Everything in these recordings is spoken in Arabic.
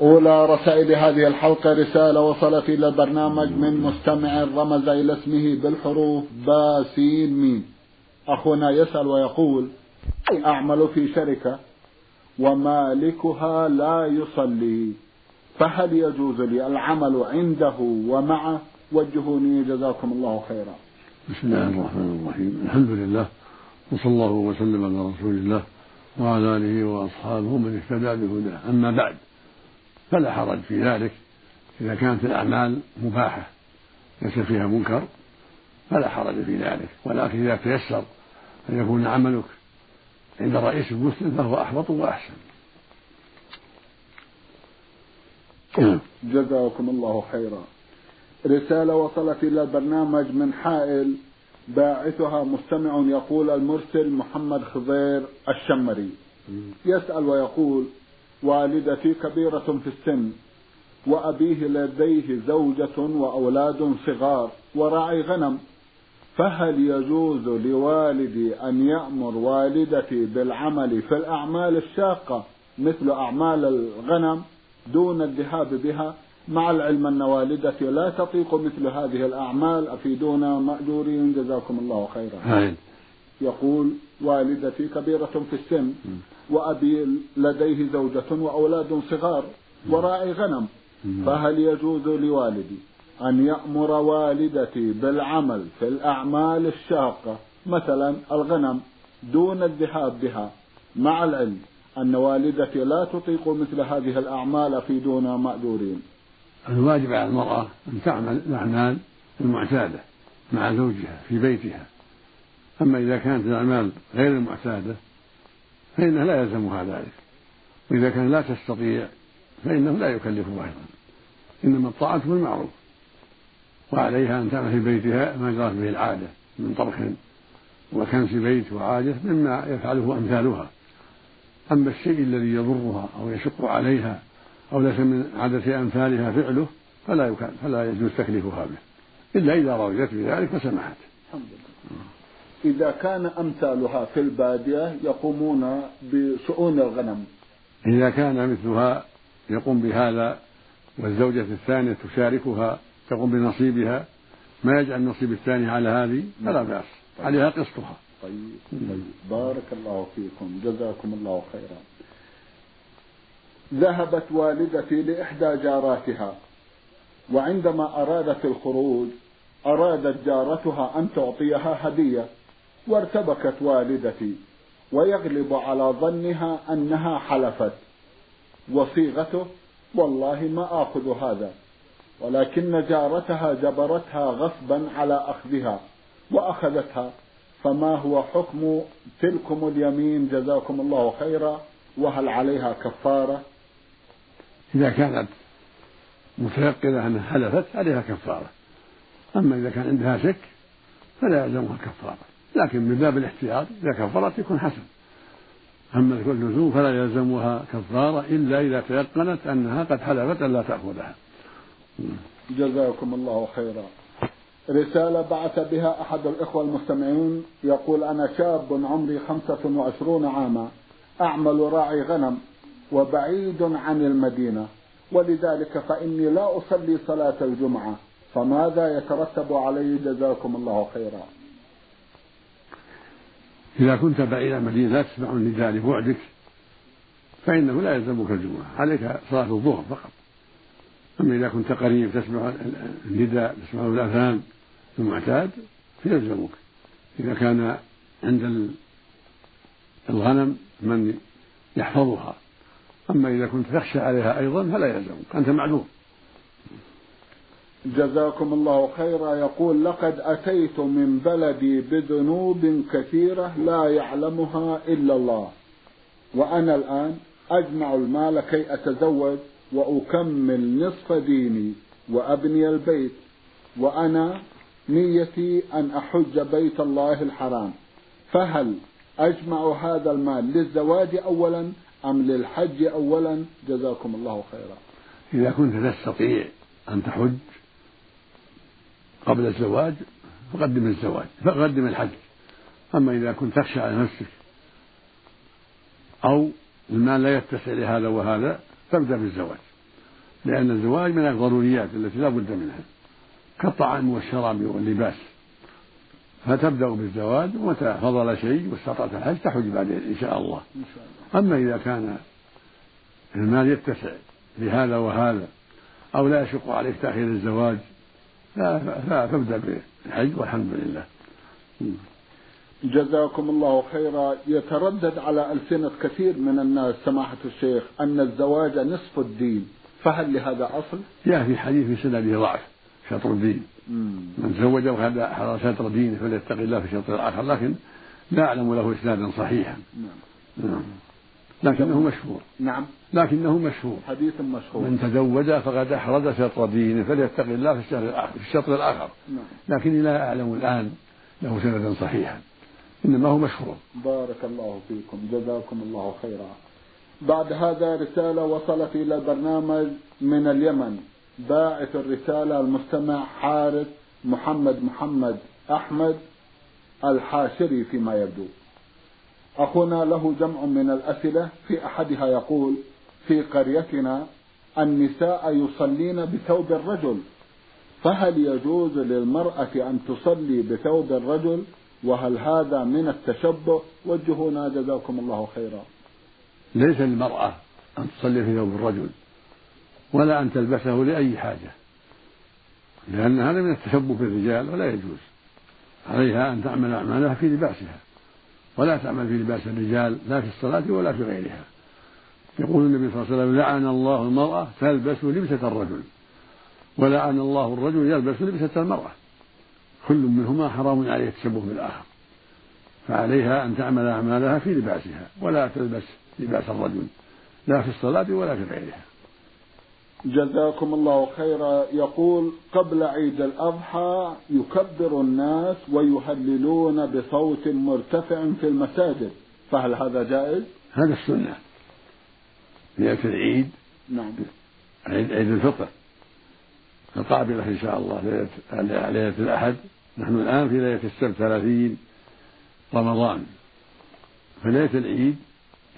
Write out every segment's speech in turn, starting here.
أولى رسائل هذه الحلقة رسالة وصلت إلى البرنامج من مستمع رمز إلى اسمه بالحروف باسين ميم أخونا يسأل ويقول أعمل في شركة ومالكها لا يصلي؟ فهل يجوز لي العمل عنده ومعه وجهوني جزاكم الله خيرا. بسم الله الرحمن الرحيم. الحمد لله وصلى الله وسلم على رسول الله وعلى آله وأصحابه من اهتدى بهداه. أما بعد فلا حرج في ذلك. إذا كانت الأعمال مباحة ليس فيها منكر فلا حرج في ذلك. ولكن إذا تيسر أن يكون عملك عند رئيس مسلم فهو احوط وأحسن. جزاكم الله خيرا. رسالة وصلت إلى البرنامج من حائل باعثها مستمع يقول المرسل محمد خضير الشمري. يسأل ويقول والدتي كبيرة في السن وأبيه لديه زوجة وأولاد صغار وراعي غنم فهل يجوز لوالدي أن يأمر والدتي بالعمل في الأعمال الشاقة مثل أعمال الغنم دون الذهاب بها؟ مع العلم أن والدتي لا تطيق مثل هذه الأعمال أفيدونا مأجورين؟ جزاكم الله خيرا. هاي. يقول والدتي كبيرة في السن وأبي لديه زوجة وأولاد صغار وراعي غنم. فهل يجوز لوالدي أن يأمر والدتي بالعمل في الأعمال الشاقة مثلا الغنم دون الذهاب بها؟ مع العلم أن والدتي لا تطيق مثل هذه الأعمال في دون مأجورين الواجب على المرأة أن تعمل الأعمال المعتادة مع زوجها في بيتها. أما إذا كانت الأعمال غير المعتادة فإنه لا يلزمها ذلك. وإذا كان لا تستطيع فإنه لا يكلفها أيضا. إنما الطاعة بالمعروف وعليها أن تعمل في بيتها ما جرت به العادة من طبخ وكنس بيت وعادة مما يفعله أمثالها. أما الشيء الذي يضرها أو يشق عليها أو ليس من عادة أمثالها فعله فلا فلا يجوز تكليفها به. إلا إذا رغبت بذلك فسمحت الحمد لله. إذا كان أمثالها في البادية يقومون بشؤون الغنم. إذا كان مثلها يقوم بهذا والزوجة الثانية تشاركها تقوم بنصيبها ما يجعل النصيب الثاني على هذه؟ فلا بأس. عليها قسطها. طيب طيب. بارك الله فيكم. جزاكم الله خيرا. ذهبت والدتي لإحدى جاراتها وعندما أرادت الخروج أرادت جارتها أن تعطيها هدية. وارتبكت والدتي ويغلب على ظنها أنها حلفت. وصيغته والله ما آخذ هذا ولكن جارتها جبرتها غصبا على أخذها وأخذتها فما هو حكم تلكم اليمين جزاكم الله خيرا وهل عليها كفارة؟ إذا كانت متيقنة أنها حلفت عليها كفارة. أما إذا كان عندها شك فلا يلزمها كفارة لكن من باب الاحتياط إذا كفرت يكون حسن. أما اللزوم فلا يلزمها كفارة إلا إذا تيقنت أنها قد حلفت أن لا تأخذها. جزاكم الله خيرا. رسالة بعث بها أحد الإخوة المستمعين يقول أنا شاب عمري خمسة وعشرون عاما أعمل راعي غنم وبعيد عن المدينة ولذلك فإني لا أصلي صلاة الجمعة فماذا يترتب علي؟ جزاكم الله خيرا. إذا كنت بعيد المدينة لا تسمع النداء لبعدك فإنه لا يلزمك الجمعة عليك صلاة الظهر فقط. أما إذا كنت قريب تسمع النداء تسمع الأذان المعتاد فيلزمك. إذا كان عند الغنم من يحفظها. أما إذا كنت تخشى عليها أيضا فلا يلزمك أنت معلوم جزاكم الله خيرا. يقول لقد أتيت من بلدي بذنوب كثيرة لا يعلمها إلا الله وأنا الآن أجمع المال كي أتزوج وأكمل نصف ديني وأبني البيت وأنا نيتي أن أحج بيت الله الحرام. فهل أجمع هذا المال للزواج أولا أم للحج أولا؟ جزاكم الله خيرا. إذا كنت تستطيع أن تحج قبل الزواج فقدم الزواج فقدم الحج. أما إذا كنت تخشى على نفسك أو المال لا يتسع لهذا وهذا فابدأ بالزواج. لأن الزواج من الضروريات التي لا بد منها كالطعام والشراب واللباس. فتبدأ بالزواج ومتى فضل شيء واستطعت الحج تحج بعدين إن شاء الله. أما إذا كان المال يتسع لهذا وهذا أو لا يشق عليك تأخير الزواج فابدأ بالحج والحمد لله. جزاكم الله خيرا. يتردد على ألسنة كثير من الناس سماحة الشيخ أن الزواج نصف الدين. فهل لهذا أصل؟ جاء في حديث في سنده ضعف شطر الدين. من زوج وهذا حضر شطر دينه فليتق الله في الشطر الآخر لكن لا أعلم له إسنادا صحيحا. نعم. نعم. لكنه مشهور. نعم. لكنه مشهور. حديث مشهور. من تزوج فقد أحرز شطر دينه فليتق الله في الشهر الآخر في الشطر الآخر. نعم. لكني لا أعلم الآن له سندا صحيحا إنما هو مشهور. بارك الله فيكم. جزاكم الله خيرا. بعد هذا رسالة وصلت إلى البرنامج من اليمن. باعث الرسالة المستمع حارث محمد محمد أحمد الحاشري فيما يبدو. أخونا له جمع من الأسئلة في أحدها يقول في قريتنا النساء يصلين بثوب الرجل فهل يجوز للمرأة أن تصلي بثوب الرجل؟ وهل هذا من التشبه؟ وجهونا جزاكم الله خيرا. ليس للمرأة أن تصلي في ثوب الرجل ولا أن تلبسه لأي حاجة لأن هذا من التشبه بالرجال ولا يجوز عليها أن تعمل أعمالها في لباسها. ولا تعمل في لباس الرجال لا في الصلاة ولا في غيرها. يقول النبي صلى الله عليه وسلم لعن الله المرأة تلبس لبسة الرجل ولعن الله الرجل يلبس لبسة المرأة. كل منهما حرام عليه التشبه بالآخر. فعليها أن تعمل أعمالها في لباسها ولا تلبس لباس الرجل لا في الصلاة ولا في غيرها. جزاكم الله خيرا. يقول قبل عيد الأضحى يكبر الناس ويهللون بصوت مرتفع في المساجد. فهل هذا جائز؟ هذا السنة. ليلة العيد نعم. عيد, عيد الفطر. القابلة إن شاء الله ليلة, ليلة الأحد. نحن الآن في ليلة السبت ثلاثين رمضان. فليلة العيد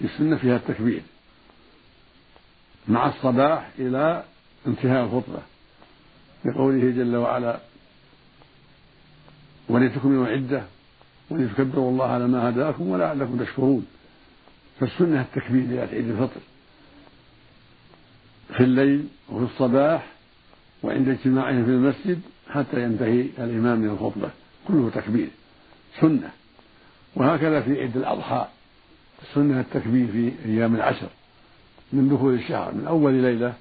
السنة فيها التكبير. مع الصباح إلى انتهاء الخطبة. لقوله جل وعلا ولتكملوا العدة ولتكبروا الله على ما هداكم ولعلكم تشكرون. فالسنة التكبير ليلة عيد الفطر. في الليل وفي الصباح وعند اجتماعهم في المسجد حتى ينتهي الإمام من الخطبة. كله تكبير سنة. وهكذا في عيد الأضحى. سنة التكبير في أيام العشر. من دخول الشهر من أول ليلة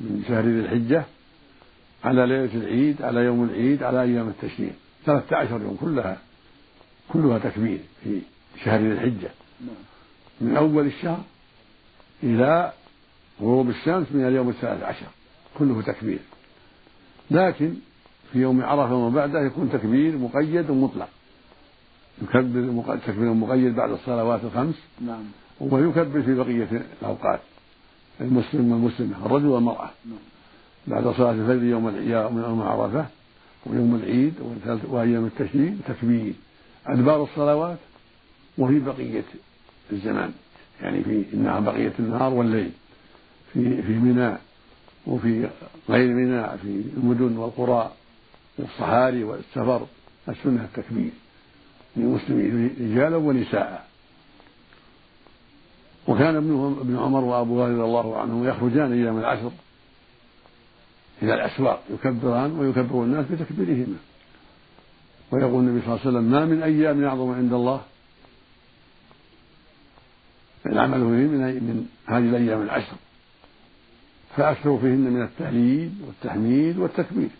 من شهر ذي الحجة على ليلة العيد على يوم العيد على أيام التشريق. ثلاثة عشر يوم كلها كلها تكبير في شهر ذي الحجة. من أول الشهر إلى غروب الشمس من اليوم الثالث عشر كله تكبير لكن في يوم عرفة وما بعده يكون تكبير مقيد ومطلق. يكبر تكبير مقيد بعد الصلوات الخمس. نعم. ويكبر في بقية الأوقات. المسلم والمسلمة الرجل والمرأة. بعد صلاة الفجر يوم يوم عرفة ويوم العيد وأيام التشريق تكبير. أدبار الصلوات وفي بقية الزمان. يعني في إنها بقية النهار والليل. في في منى وفي غير منى في المدن والقرى والصحاري والسفر السنة التكبير. للمسلمين رجالا ونساء. وكان ابن ابن عمر وابو رضي الله عنه يخرجان أيام العشر. إلى الأسواق يكبران ويكبر الناس بتكبيرهما. ويقول النبي صلى الله عليه وسلم ما من أيام يعظم عند الله. العمل فيه من من هذه الأيام العشر. فأكثروا فيهن من التهليل والتحميد والتكبير.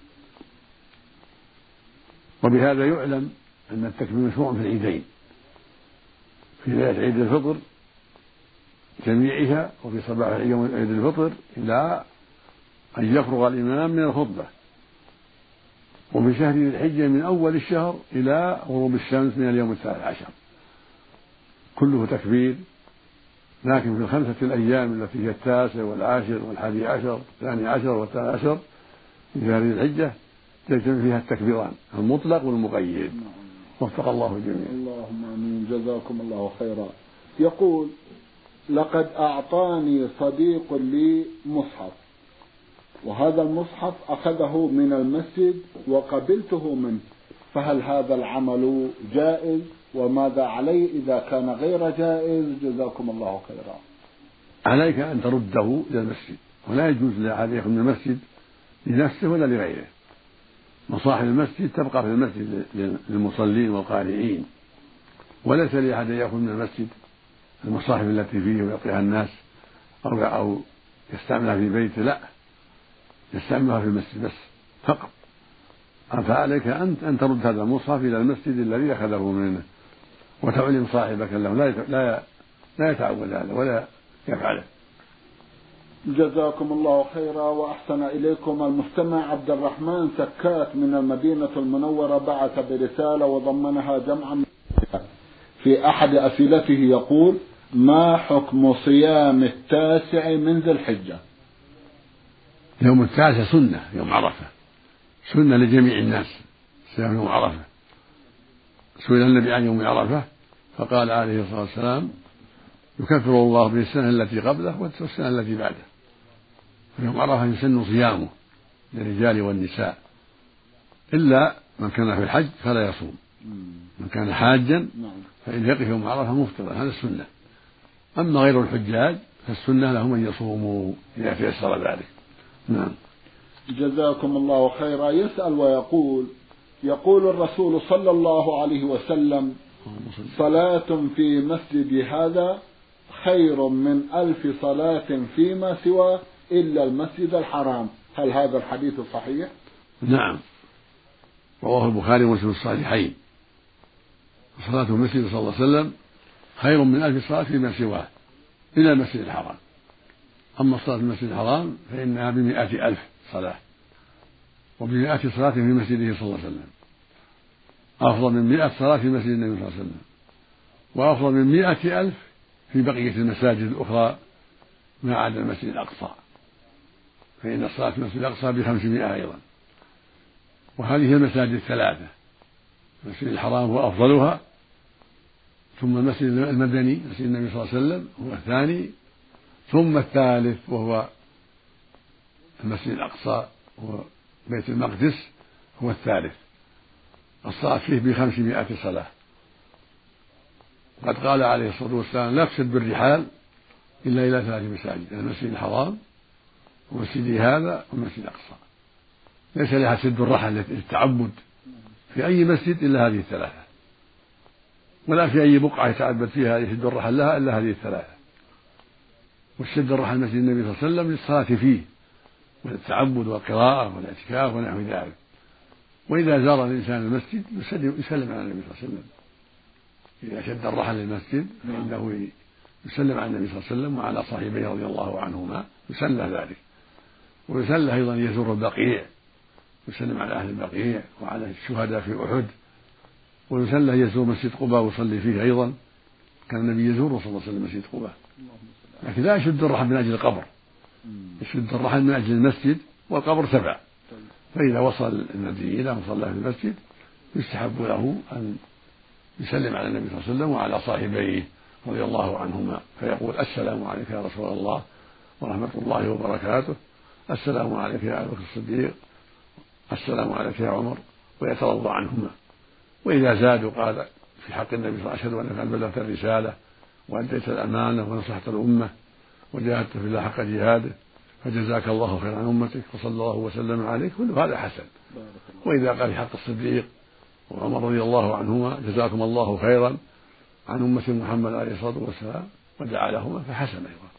وبهذا يعلم أن التكبير مشروع في العيدين. في ليلة عيد الفطر جميعها وفي صباح يوم عيد الفطر إلى أن يفرغ الإمام من الخطبة. وفي شهر ذي الحجة من أول الشهر إلى غروب الشمس من اليوم الثالث عشر. كله تكبير لكن في الخمسة الأيام التي هي التاسع والعاشر والحادي عشر الثاني عشر والثالث عشر في شهر ذي الحجة يجتمع فيها التكبيران المطلق والمقيد. وفق الله الجميع اللهم آمين. جزاكم الله خيرا. يقول لقد أعطاني صديق لي مصحف. وهذا المصحف أخذه من المسجد وقبلته منه. فهل هذا العمل جائز؟ وماذا علي إذا كان غير جائز؟ جزاكم الله خيرا. عليك أن ترده إلى المسجد. ولا يجوز ياخذ من المسجد لنفسه ولا لغيره. مصاحف المسجد تبقى في المسجد للمصلين والقارئين. وليس لأحد يأخذ من المسجد المصاحف التي فيه ويعطيها الناس أو أو يستعملها في بيته لا يستعملها في المسجد بس فقط. فعليك أنت أن ترد هذا المصحف إلى المسجد الذي أخذه منه وتعلم صاحبك له. لا لا لا يتعود هذا ولا يفعله. جزاكم الله خيرا وأحسن إليكم. المستمع عبد الرحمن سكات من المدينة المنورة بعث برسالة وضمنها جمعا في أحد أسئلته يقول ما حكم صيام التاسع من ذي الحجة؟ يوم التاسع سنة يوم عرفة. سنة لجميع الناس صيام يوم عرفة. سئل النبي عن يوم عرفة فقال عليه الصلاة والسلام يكفر الله به السنة التي قبله والسنة التي بعده. يوم عرفة يسن صيامه للرجال والنساء. إلا من كان في الحج فلا يصوم. من كان حاجا نعم. فإن يقف يوم عرفة مفطرا. هذا السنة. أما غير الحجاج فالسنة لهم أن يصوموا إذا تيسر ذلك. نعم. جزاكم الله خيرا. يسأل ويقول يقول الرسول صلى الله عليه وسلم صلاة في مسجد هذا خير من ألف صلاة فيما سواه إلا المسجد الحرام. هل هذا الحديث صحيح؟ نعم. رواه البخاري ومسلم الصحيحين. صلاة المسجد صلى الله عليه وسلم خير من ألف صلاة فيما سواه إلى المسجد الحرام. أما صلاة المسجد الحرام فإنها بمئة ألف صلاة وبمئة صلاة في مسجده صلى الله عليه وسلم. أفضل من مئة صلاة في مسجد النبي صلى الله عليه وسلم. وأفضل من مئة ألف في بقية المساجد الأخرى ما عدا المسجد الأقصى. فإن الصلاة في المسجد الأقصى بخمسمائة أيضا. وهذه المساجد الثلاثة. المسجد الحرام هو أفضلها ثم المسجد المدني مسجد النبي صلى الله عليه وسلم هو الثاني. ثم الثالث وهو المسجد الأقصى وبيت المقدس هو الثالث. الصلاة فيه بخمسمائة صلاة. قد قال عليه الصلاة والسلام لا تشد بالرحال إلا إلى ثلاث مساجد المسجد الحرام ومسجدي هذا والمسجد الأقصى. ليس لها سد الرحل للتعبد في أي مسجد إلا هذه الثلاثة. ولا في أي بقعة يتعبد فيها يشد الرحل لها إلا هذه الثلاثة. والشد الرحل مسجد النبي صلى الله عليه وسلم للصلاة فيه والتعبد والقراءة والاعتكاف ونحو ذلك. وإذا زار الإنسان المسجد يسلم, يسلم على النبي صلى الله عليه وسلم. إذا شد الرحل للمسجد فإنه يسلم على النبي صلى الله عليه وسلم وعلى صاحبيه رضي الله عنهما. يسلى ذلك. ويسلى أيضا يزور البقيع يسلم على أهل البقيع وعلى الشهداء في أحد. ويسلى يزور مسجد قباء ويصلي فيه أيضا. كان النبي يزور صلى الله عليه وسلم مسجد قباء. لكن لا يشد الرحل من أجل القبر. يشد الرحل من أجل المسجد والقبر تبع فإذا وصل المدينة وصلى في المسجد يستحب له أن يسلم على النبي صلى الله عليه وسلم وعلى صاحبيه رضي الله عنهما. فيقول السلام عليك يا رسول الله ورحمة الله وبركاته. السلام عليك يا أبا بكر الصديق. السلام عليك يا عمر. ويترضى عنهما. وإذا زادوا قال في حق النبي صلى الله عليه وسلم أنك بلغت الرسالة وأديت الأمانة ونصحت الأمة وجاهدت في الله حق جهاده فجزاك الله خير عن أمتك وصلى الله وسلم عليك كل هذا حسن. وإذا قال في حق الصديق وعمر رضي الله عنهما جزاكم الله خيرا عن أمة محمد عليه الصلاة والسلام ودعا لهما فحسن أيضا.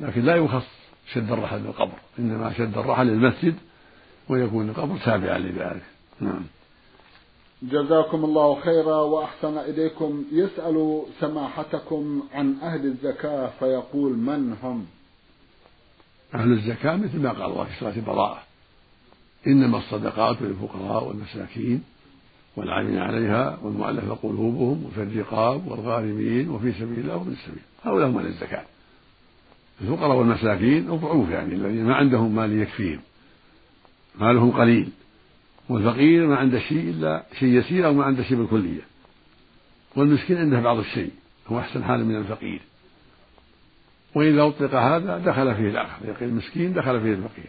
لكن لا يخص شد الرحل بالقبر إنما شد الرحل للمسجد ويكون القبر تابعا لذلك. نعم. جزاكم الله خيرا وأحسن إليكم. يسأل سماحتكم عن أهل الزكاة فيقول من هم؟ أهل الزكاة مثل ما قال الله في سورة البراءة. إنما الصدقات للفقراء والمساكين والعاملين عليها والمؤلف قلوبهم وفي الرقاب والغارمين وفي سبيل الله وفي السبيل. هؤلاء هم أهل الزكاة. الفقراء والمساكين الضعوف يعني الذين ما عندهم مال يكفيهم. مالهم قليل. والفقير ما عنده شيء إلا شيء يسير أو ما عنده شيء بالكلية. والمسكين عنده بعض الشيء هو أحسن حالا من الفقير. وإذا أطلق هذا دخل فيه الآخر إذا قيل مسكين دخل فيه الفقير.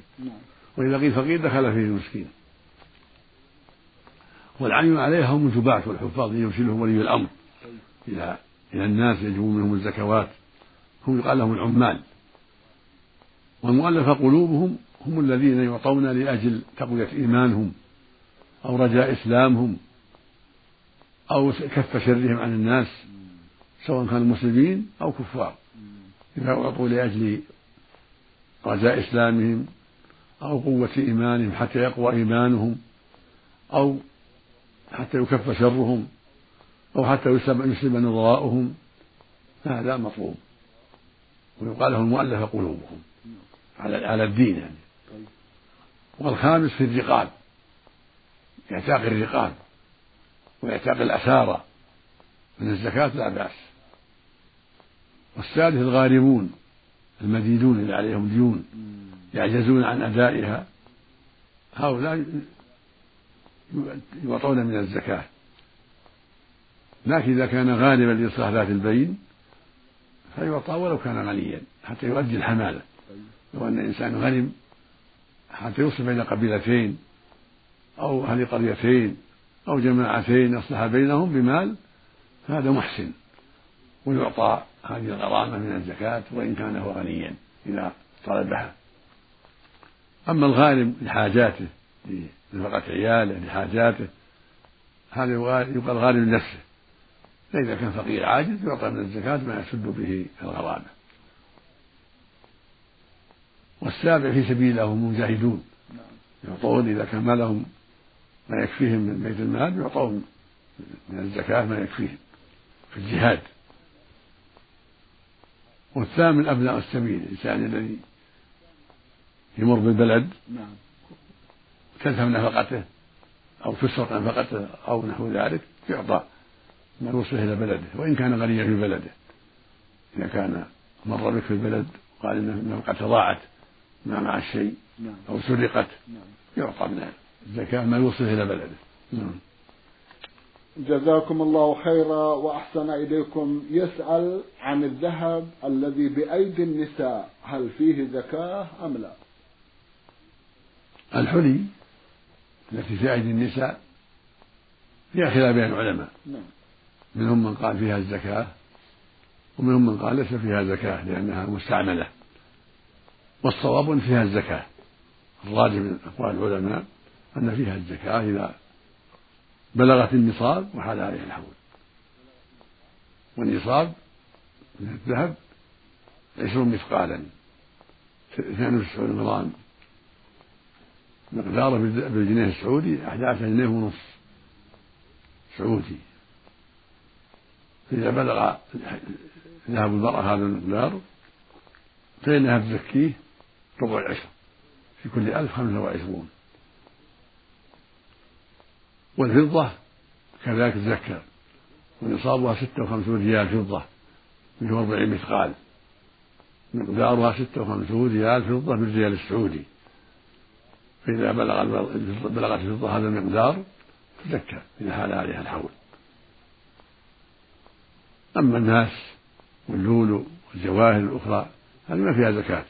وإذا قيل فقير دخل فيه المسكين. والعين عليها هم الجباة والحفاظ يرسلهم ولي الأمر إلى إلى الناس يجبون منهم الزكوات. هم يقال لهم العمال. والمؤلفة قلوبهم هم الذين يعطون لأجل تقوية إيمانهم. أو رجاء إسلامهم أو كف شرهم عن الناس سواء كانوا مسلمين أو كفار. إذا أعطوا لأجل رجاء إسلامهم أو قوة إيمانهم حتى يقوى إيمانهم أو حتى يكف شرهم أو حتى يسلم نظراؤهم هذا مطلوب ويقال له المؤلفة قلوبهم على على الدين يعني. والخامس في الرقاب. يعتاق الرقاب ويعتاق الأسارى من الزكاة لا بأس. والثالث الغارمون المدينون اللي عليهم ديون يعجزون عن أدائها. هؤلاء يعطون من الزكاة. لكن إذا كان غالبا لإصلاح ذات البين فيعطى ولو كان غنيا حتى يؤدي الحمالة. لو أن إنسان غنم حتى يوصل بين قبيلتين أو أهل قريتين أو جماعتين يصلح بينهم بمال فهذا محسن. ويعطى هذه الغرامة من الزكاة وإن كان هو غنيا إذا طلبها. أما الغارم لحاجاته لنفقة عياله لحاجاته هذا يقال غارم لنفسه. فإذا كان فقير عاجز يعطى من الزكاة ما يسد به الغرامة. والسابع في سبيل هم مجاهدون. يعطون إذا كان ما لهم ما يكفيهم من بيت المال يعطون من الزكاة ما يكفيهم في الجهاد والثامن أبناء السبيل الإنسان الذي يمر بالبلد نعم تذهب نفقته أو تسرق نفقته أو نحو ذلك يعطى ما يوصله إلى بلده وإن كان غنيا في بلده إذا كان مر بك في البلد وقال إن النفقة ضاعت ما مع الشيء نعم. أو سرقت نعم. يعطى من الزكاة ما يوصله إلى بلده. نعم. جزاكم الله خيرا وأحسن إليكم. يسأل عن الذهب الذي بأيدي النساء هل فيه زكاة أم لا؟ الحلي التي في أيدي النساء فيها خلاف بين العلماء. نعم. منهم من قال فيها الزكاة ومنهم من قال ليس فيها زكاة لأنها مستعملة. والصواب فيها الزكاة. الراجح من أقوال العلماء أن فيها الزكاة إذا بلغت النصاب وحال عليها الحول. والنصاب من الذهب عشرون مثقالا اثنان وتسعون غرام مقداره بالجنيه السعودي أحد عشر جنيه ونصف سعودي. فإذا بلغ ذهب المرأة هذا المقدار فإنها تزكيه ربع العشر. في كل ألف خمسة وعشرون. والفضة كذلك تزكى ونصابها ستة وخمسون ريال فضة من ربع مثقال مقدارها ستة وخمسون ريال فضة بالريال السعودي. فإذا بلغ بلغت الفضة هذا المقدار تزكى إذا حال عليها الحول. أما الناس واللولو والجواهر الأخرى هذه ما فيها زكاة.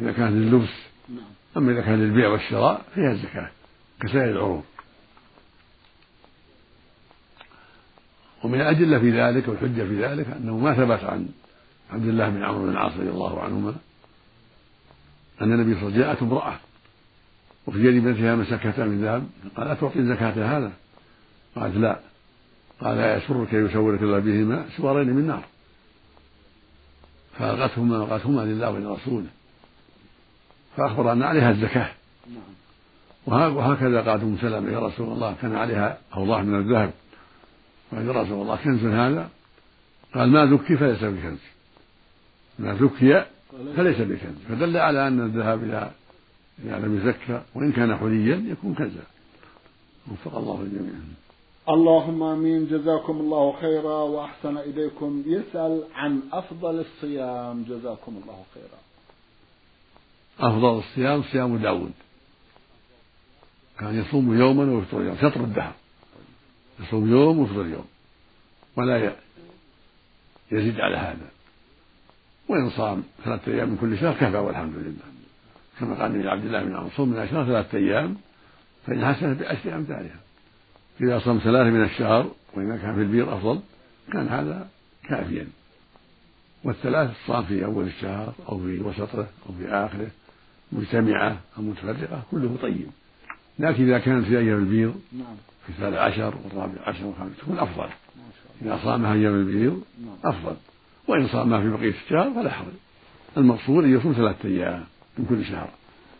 إذا كانت لللبس أما إذا كان للبيع والشراء فيها الزكاة كسائر العروض. ومن الأدلة في ذلك والحجة في ذلك أنه ما ثبت عن عبد الله بن عمرو بن العاص رضي الله عنهما أن النبي صلى الله عليه وسلم جاءته امرأة وفي يد ابنتها مسكتان من ذهب قال أتعطي زكاة هذا؟ قالت لا. قال لا يسرك يسورك الله بهما سوارين من نار. فألقتهما ألقتهما لله ولرسوله. فأخبر أن عليها الزكاة. نعم. وهكذا قالت أم سلمة يا رسول الله كان عليها أوضاح من الذهب. قال يا رسول الله كنز هذا؟ قال ما ذكي فليس بكنز. ما ذكي فليس بكنز. فدل على أن الذهب إذا إذا لم يزكى وإن كان حليا يكون كنزا. وفق الله الجميع. اللهم آمين. جزاكم الله خيرا وأحسن إليكم. يسأل عن أفضل الصيام. جزاكم الله خيرا. أفضل الصيام صيام داود. كان يصوم يوما ويفطر يوم. شطر الدهر. يصوم يوم ويفطر يوم. ولا يزيد على هذا. وإن صام ثلاثة أيام من كل شهر كفى والحمد لله. كما قال النبي عبد الله بن عمر صوم من الشهر ثلاثة أيام فإن حسنت بعشر أمثالها. إذا صام ثلاثة من الشهر وإذا كان في البيض أفضل كان هذا كافيا. والثلاث صام في أول الشهر أو في وسطه أو في آخره مجتمعة أو متفرقة كله طيب. لكن إذا كانت في أيام البيض نعم. الثالث عشر والرابع عشر والخامس تكون أفضل. إذا صامها أيام البيض نعم. أفضل. وإن صامها في بقية الشهر فلا حرج. المقصود أن يصوم ثلاثة أيام من كل شهر.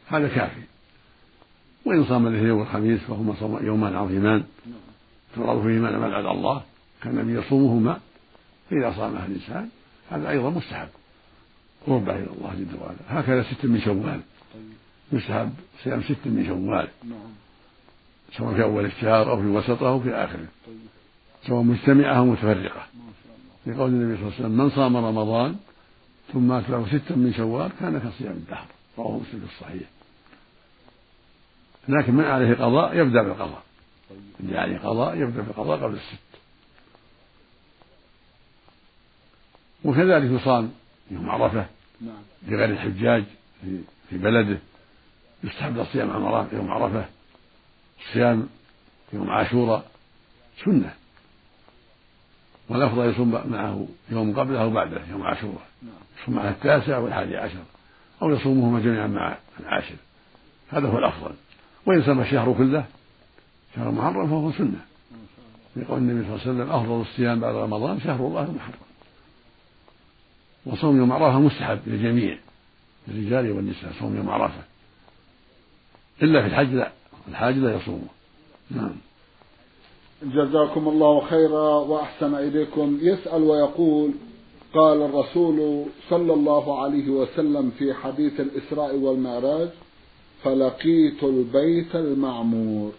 هذا كافي. وإن صام الإثنين والخميس فهما يومان عظيمان. تراد فيهما ما على الله. كان النبي يصومهما فإذا صامها الإنسان هذا أيضا مستحب. قربة إلى الله جل وعلا. هكذا ست من شوال. يستحب صيام ست من شوال. سواء في أول الشهر أو في وسطه أو في آخره. سواء مجتمعة أو متفرقة. لقول النبي صلى الله عليه وسلم من صام رمضان ثم أتبعه ستا من شوال كان كصيام الدهر. رواه مسلم في الصحيح. لكن من عليه قضاء يبدأ بالقضاء. اللي عليه قضاء يبدأ بالقضاء قبل الست. وكذلك يصام يوم عرفة لغير الحجاج في بلده يستحب الصيام يوم عرفة الصيام يوم عاشوراء سنة. والأفضل يصوم معه يوم قبله أو بعده يوم عاشوراء. يصوم معه التاسع والحادي عشر أو يصومهما جميعا مع العاشر. هذا هو الأفضل. وإن صام الشهر كله شهر محرم فهو سنة. يقول النبي صلى الله عليه وسلم أفضل الصيام بعد رمضان شهر الله المحرم. وصوم يوم عرفة مستحب للجميع للرجال والنساء صوم يوم عرفة. إلا في الحج لا. الحاج لا يصومه نعم. جزاكم الله خيرا وأحسن إليكم. يسأل ويقول قال الرسول صلى الله عليه وسلم في حديث الإسراء والمعراج فلقيت البيت المعمور.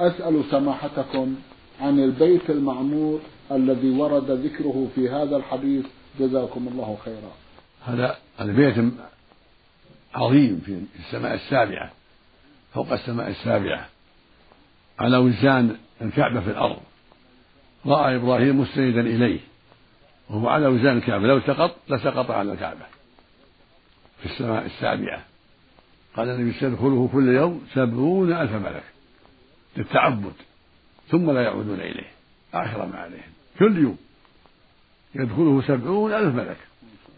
أسأل سماحتكم عن البيت المعمور الذي ورد ذكره في هذا الحديث. جزاكم الله خيرا. هذا البيت عظيم في السماء السابعة. فوق السماء السابعة على وزان الكعبة في الأرض. رأى إبراهيم مستندا إليه وهو على وزان الكعبة. لو سقط لسقط على الكعبة في السماء السابعة. قال النبي سيدخله كل يوم سبعون ألف ملك للتعبد ثم لا يعودون إليه. آخر ما عليهم. كل يوم يدخله سبعون ألف ملك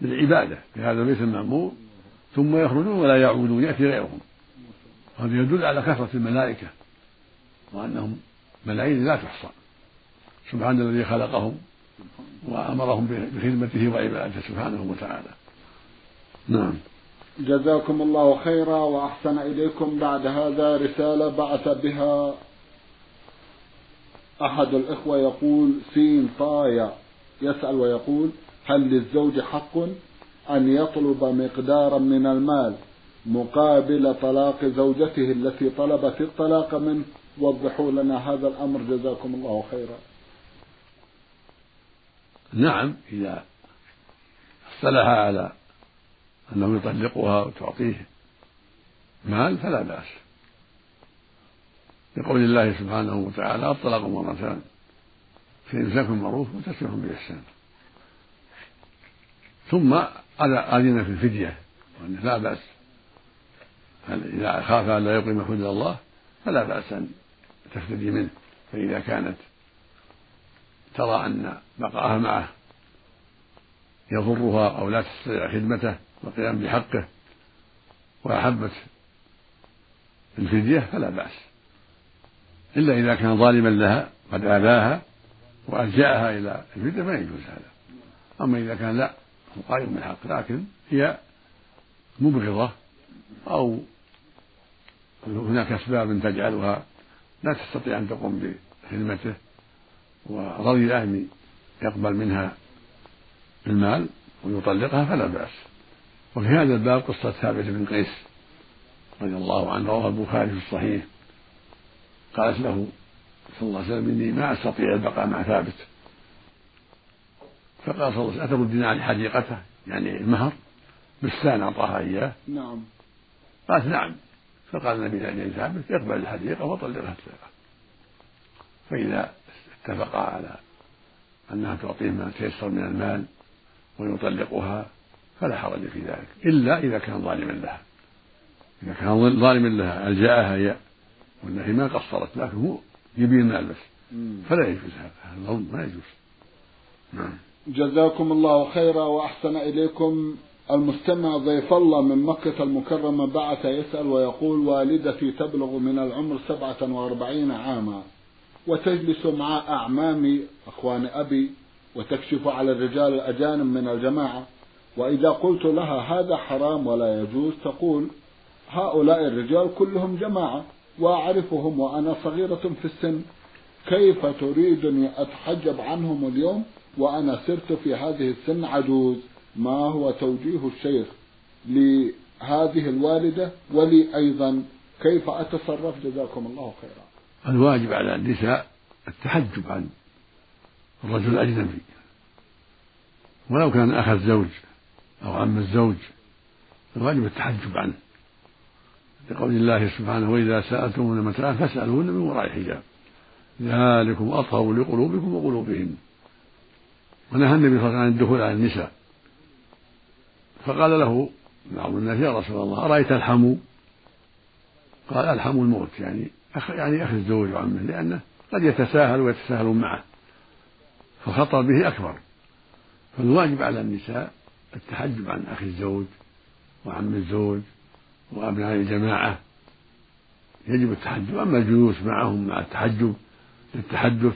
للعبادة. في هذا البيت المعمور ثم يخرجون ولا يعودون يأتي غيرهم. هذا يدل على كثرة الملائكة وأنهم ملايين لا تحصى. سبحان الذي خلقهم وأمرهم بخدمته وعبادته سبحانه وتعالى. نعم. جزاكم الله خيرا وأحسن إليكم بعد هذا رسالة بعث بها. أحد الإخوة يقول سين طايا يسأل ويقول هل للزوج حق أن يطلب مقدارا من المال؟ مقابل طلاق زوجته التي طلبت الطلاق منه. وضحوا لنا هذا الأمر. جزاكم الله خيرا. نعم إذا اصطلح على أنه يطلقها وتعطيه مال فلا بأس. لقول الله سبحانه وتعالى الطلاق مرتان في إمساك معروف وتسريح بإحسان. ثم أذن في الفدية وأنه لا بأس. إذا خاف أن لا يقيم حدود الله فلا بأس أن تفتدي منه. فإذا كانت ترى أن بقاءها معه يضرها أو لا تستطيع خدمته والقيام بحقه وأحبت الفدية فلا بأس. إلا إذا كان ظالما لها قد آذاها وألجأها إلى الفدية ما يجوز هذا. أما إذا كان لا هو قائم بالحق لكن هي مبغضة أو هناك أسباب تجعلها لا تستطيع أن تقوم بخدمته ورضي أن يقبل منها المال ويطلقها فلا بأس. وفي هذا الباب قصة ثابت بن قيس رضي الله عنه رواه البخاري في الصحيح. قالت له صلى الله عليه وسلم إني ما أستطيع البقاء مع ثابت. فقال صلى الله عليه وسلم أتردين عن حديقته؟ يعني المهر بستان أعطاها إياه. نعم. قالت نعم. فقال النبي لثابت اقبل الحديقة وطلقها الطلقة فإذا اتفقا على أنها تعطيه ما تيسر من المال ويطلقها فلا حرج في ذلك إلا إذا كان ظالما لها. إذا كان ظالما لها ألجأها هي والنبي ما قصرت لكن هو يبي المال بس. فلا يجوز هذا الظلم ما يجوز. نعم. جزاكم الله خيرا وأحسن إليكم. المستمع ضيف الله من مكة المكرمة بعث يسأل ويقول والدتي تبلغ من العمر سبعة وأربعين عاما وتجلس مع أعمامي أخوان أبي وتكشف على الرجال الأجانب من الجماعة وإذا قلت لها هذا حرام ولا يجوز تقول هؤلاء الرجال كلهم جماعة وأعرفهم وأنا صغيرة في السن كيف تريدني أتحجب عنهم اليوم وأنا سرت في هذه السن عجوز؟ ما هو توجيه الشيخ لهذه الوالدة ولي أيضا كيف أتصرف؟ جزاكم الله خيرا. الواجب على النساء التحجب عن الرجل الأجنبي. ولو كان أخ الزوج أو عم الزوج الواجب التحجب عنه. لقول الله سبحانه وإذا سألتمون متاعا فاسألوهن من وراء حجاب. ذلكم أطهر لقلوبكم وقلوبهن. ونهى النبي صلى الله عليه وسلم عن الدخول على النساء. فقال له بعض الناس يا رسول الله أرأيت الحمو؟ قال الحمو الموت يعني أخ يعني أخ الزوج وعمه لأنه قد يتساهل ويتساهلون معه فالخطر به أكبر. فالواجب على النساء التحجب عن أخي الزوج وعم الزوج وأبناء الجماعة. يجب التحجب أما الجلوس معهم مع التحجب للتحدث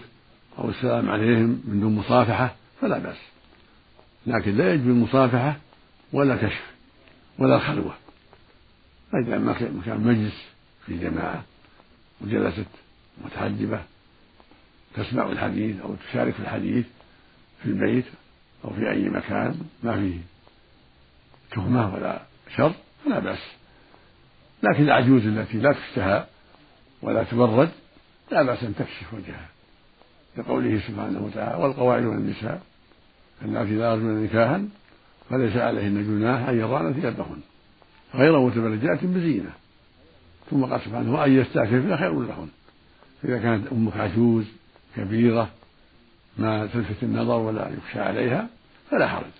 أو السلام عليهم من دون مصافحة فلا بأس. لكن لا يجب المصافحة ولا كشف ولا خلوة. فإذا ما كان مجلس في جماعة وجلست متحجبة تسمع الحديث أو تشارك في الحديث في البيت أو في أي مكان ما فيه تهمة ولا شر فلا بأس. لكن العجوز التي لا تشتهى ولا تبرد لا بأس أن تكشف وجهها. لقوله سبحانه وتعالى والقواعد من النساء اللاتي لا يرجون نكاحا فليس عليهن جناح أن يضعن ثيابهن غير متبرجات بزينة. ثم قال سبحانه وأن يستعففن خير لهن. إذا كانت أمك عجوز كبيرة ما تلفت النظر ولا يخشى عليها فلا حرج.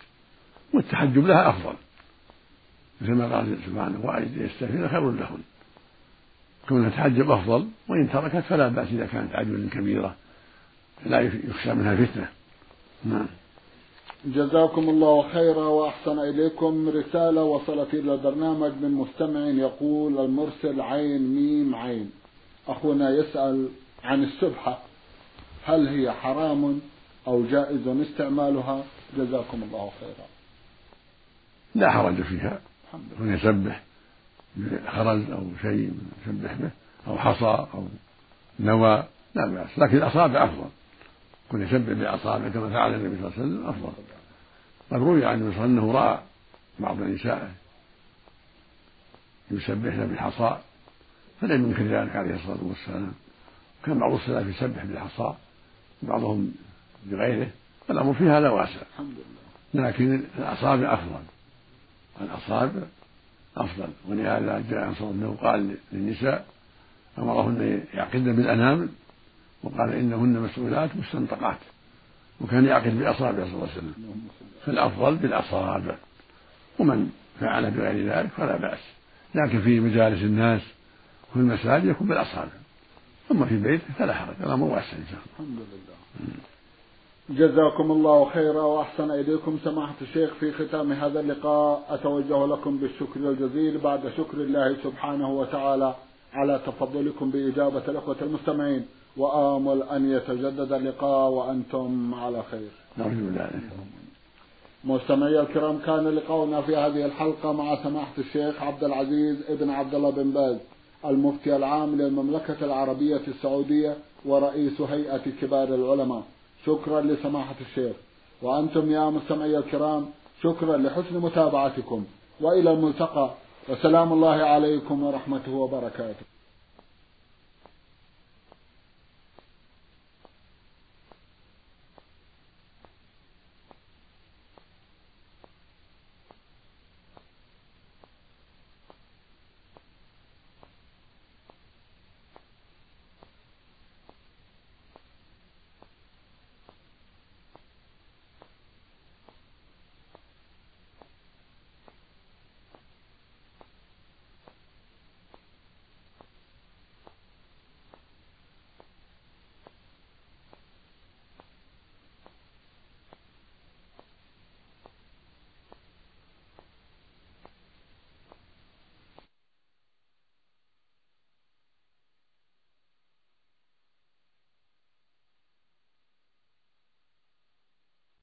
والتحجب لها أفضل. مثل ما قال سبحانه وأن يستعففن خير لهن. كونها تحجب أفضل وإن تركت فلا بأس إذا كانت عجوز كبيرة لا يخشى منها فتنة. نعم. جزاكم الله خيرا وأحسن إليكم رسالة وصلت إلى البرنامج من مستمع يقول المرسل عين ميم عين. أخونا يسأل عن السبحة هل هي حرام أو جائز استعمالها؟ جزاكم الله خيرا. لا حرج فيها. من يسبح بخرز أو شيء يسبح به أو حصى أو نوى لا بأس. لكن الأصابع أفضل. كن يسبح بأصابعه كما فعل النبي صلى الله عليه وسلم أفضل. قد روي عن النبي صلى الله عليه وسلم أنه رأى بعض نسائه يسبحن بالحصى فلم ينكر ذلك عليه الصلاة والسلام. كان بعض السلف يسبح بالحصى بعضهم بغيره الأمر في هذا واسع. لكن الأصابع أفضل. الأصابع أفضل. ولهذا جاء عن صلى الله قال للنساء أمرهن يعقدن بالأنامل وقال إنهن مسؤولات مستنطقات. وكان يعقد بأصابعه صلى الله عليه وسلم. فالأفضل بالأصابع. ومن فعل بغير ذلك فلا بأس. لكن في مجالس الناس وفي المساجد يكون بالأصابع. أما في بيته فلا حرج. الأمر واسع إن شاء الله. الحمد لله. جزاكم الله خيرا وأحسن إليكم سماحة الشيخ في ختام هذا اللقاء. أتوجه لكم بالشكر الجزيل بعد شكر الله سبحانه وتعالى على تفضلكم بإجابة الأخوة المستمعين. وآمل أن يتجدد اللقاء وأنتم على خير. نرجو ذلك مستمعي الكرام كان لقاؤنا في هذه الحلقة مع سماحة الشيخ عبد العزيز ابن عبد الله بن باز المفتي العام للمملكة العربية السعودية ورئيس هيئة كبار العلماء. شكرا لسماحة الشيخ. وأنتم يا مستمعي الكرام شكرا لحسن متابعتكم. وإلى الملتقى. وسلام الله عليكم ورحمته وبركاته.